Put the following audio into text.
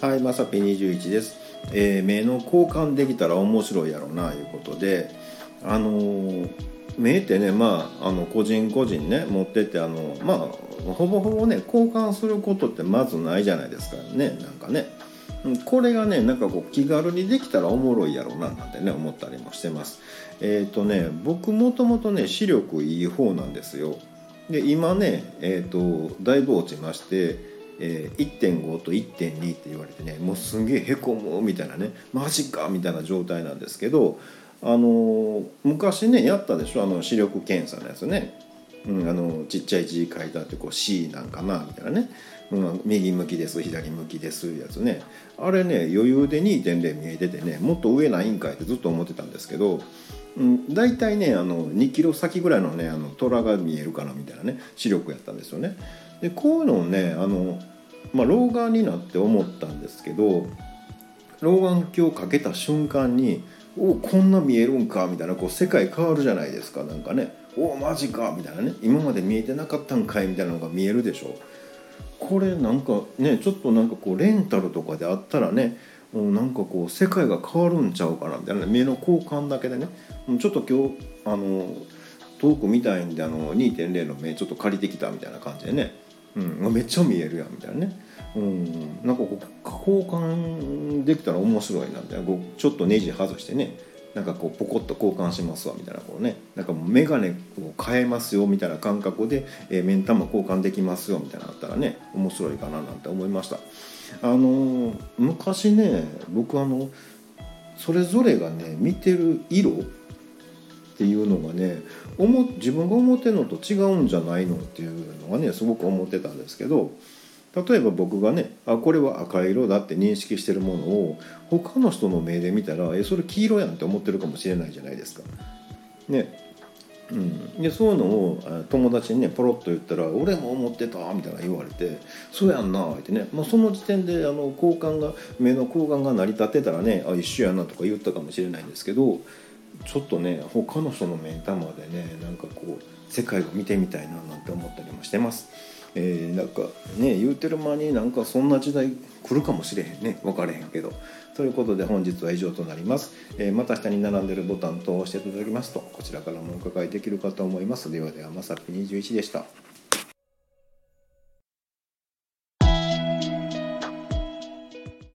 はいまさぴ21です、えー、目の交換できたら面白いやろうないうことで。あのー、目ってねまああの個人個人ね持っててあのまあほぼほぼね交換することってまずないじゃないですかねなんかね。これがねなんかこう気軽にできたらおもろいやろうななんてね思ったりもしてます。えっ、ー、とね僕もともとね視力いい方なんですよ。で今ねえっ、とだいぶ落ちましてえー、1.5と1.2って言われてねもうすんげえへこむみたいなねマジかみたいな状態なんですけどあのー、昔ねやったでしょあの視力検査のやつね、うん、あのちっちゃい字書いたってこう C なんかなみたいなね、うん、右向きです左向きですやつね。あれね余裕で2.0見えててねもっと上ないんかいってずっと思ってたんですけどうん、大体ねあの2キロ先ぐらいのねあの虎が見えるかなみたいなね視力やったんですよね。でこういうのをねあのまあ、老眼になって思ったんですけど老眼鏡をかけた瞬間に「おこんな見えるんか」みたいなこう世界変わるじゃないですかなんかね「おマジか」みたいなね。今まで見えてなかったんかいみたいなのが見えるでしょ。これなんかねちょっとなんかこうレンタルとかであったらねもうなんかこう世界が変わるんちゃうかなみたいな目の交換だけでね。ちょっと今日あの遠く見たいんであの2.0の目ちょっと借りてきたみたいな感じでね。うん、めっちゃ見えるやんみたいなね、うん、なんかこう交換できたら面白いなみたいな。こうちょっとネジ外してね。なんかこうポコッと交換しますわみたいなこうね。なんかもう眼鏡を変えますよみたいな感覚で、えー、目ん玉交換できますよみたいなのあったらね面白いかななんて思いました。あのー、昔ね僕あのそれぞれがね見てる色っていうのがね思自分が思ってるのと違うんじゃないのっていうのはねすごく思ってたんですけど例えば僕がねあこれは赤色だって認識してるものを他の人の目で見たらえそれ黄色やんって思ってるかもしれないじゃないですか。ね。うん、でそういうのを友達にねポロッと言ったら「俺も思ってた」みたいな言われて「そうやんな」ってね、まあ、その時点であの交換が目の交換が成り立ってたらね「あ一緒やな」とか言ったかもしれないんですけどちょっとね他の人の目ん玉でねなんかこう世界を見てみたいななんて思ったりもしてます。えー、なんかね言うてる間になんかそんな時代来るかもしれへんね。分かれへんけど。ということで本日は以上となります、えー、また下に並んでるボタンと押していただきますとこちらからもお伺いできるかと思います。ではではまさぴ21でした。